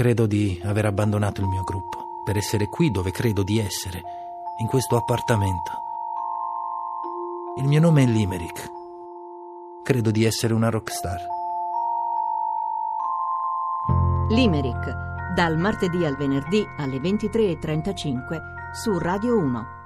credo di aver abbandonato il mio gruppo per essere qui dove credo di essere, in questo appartamento. Il mio nome è Limerick. Credo di essere una rockstar. Limerick, dal martedì al venerdì alle 23.35 su Radio 1.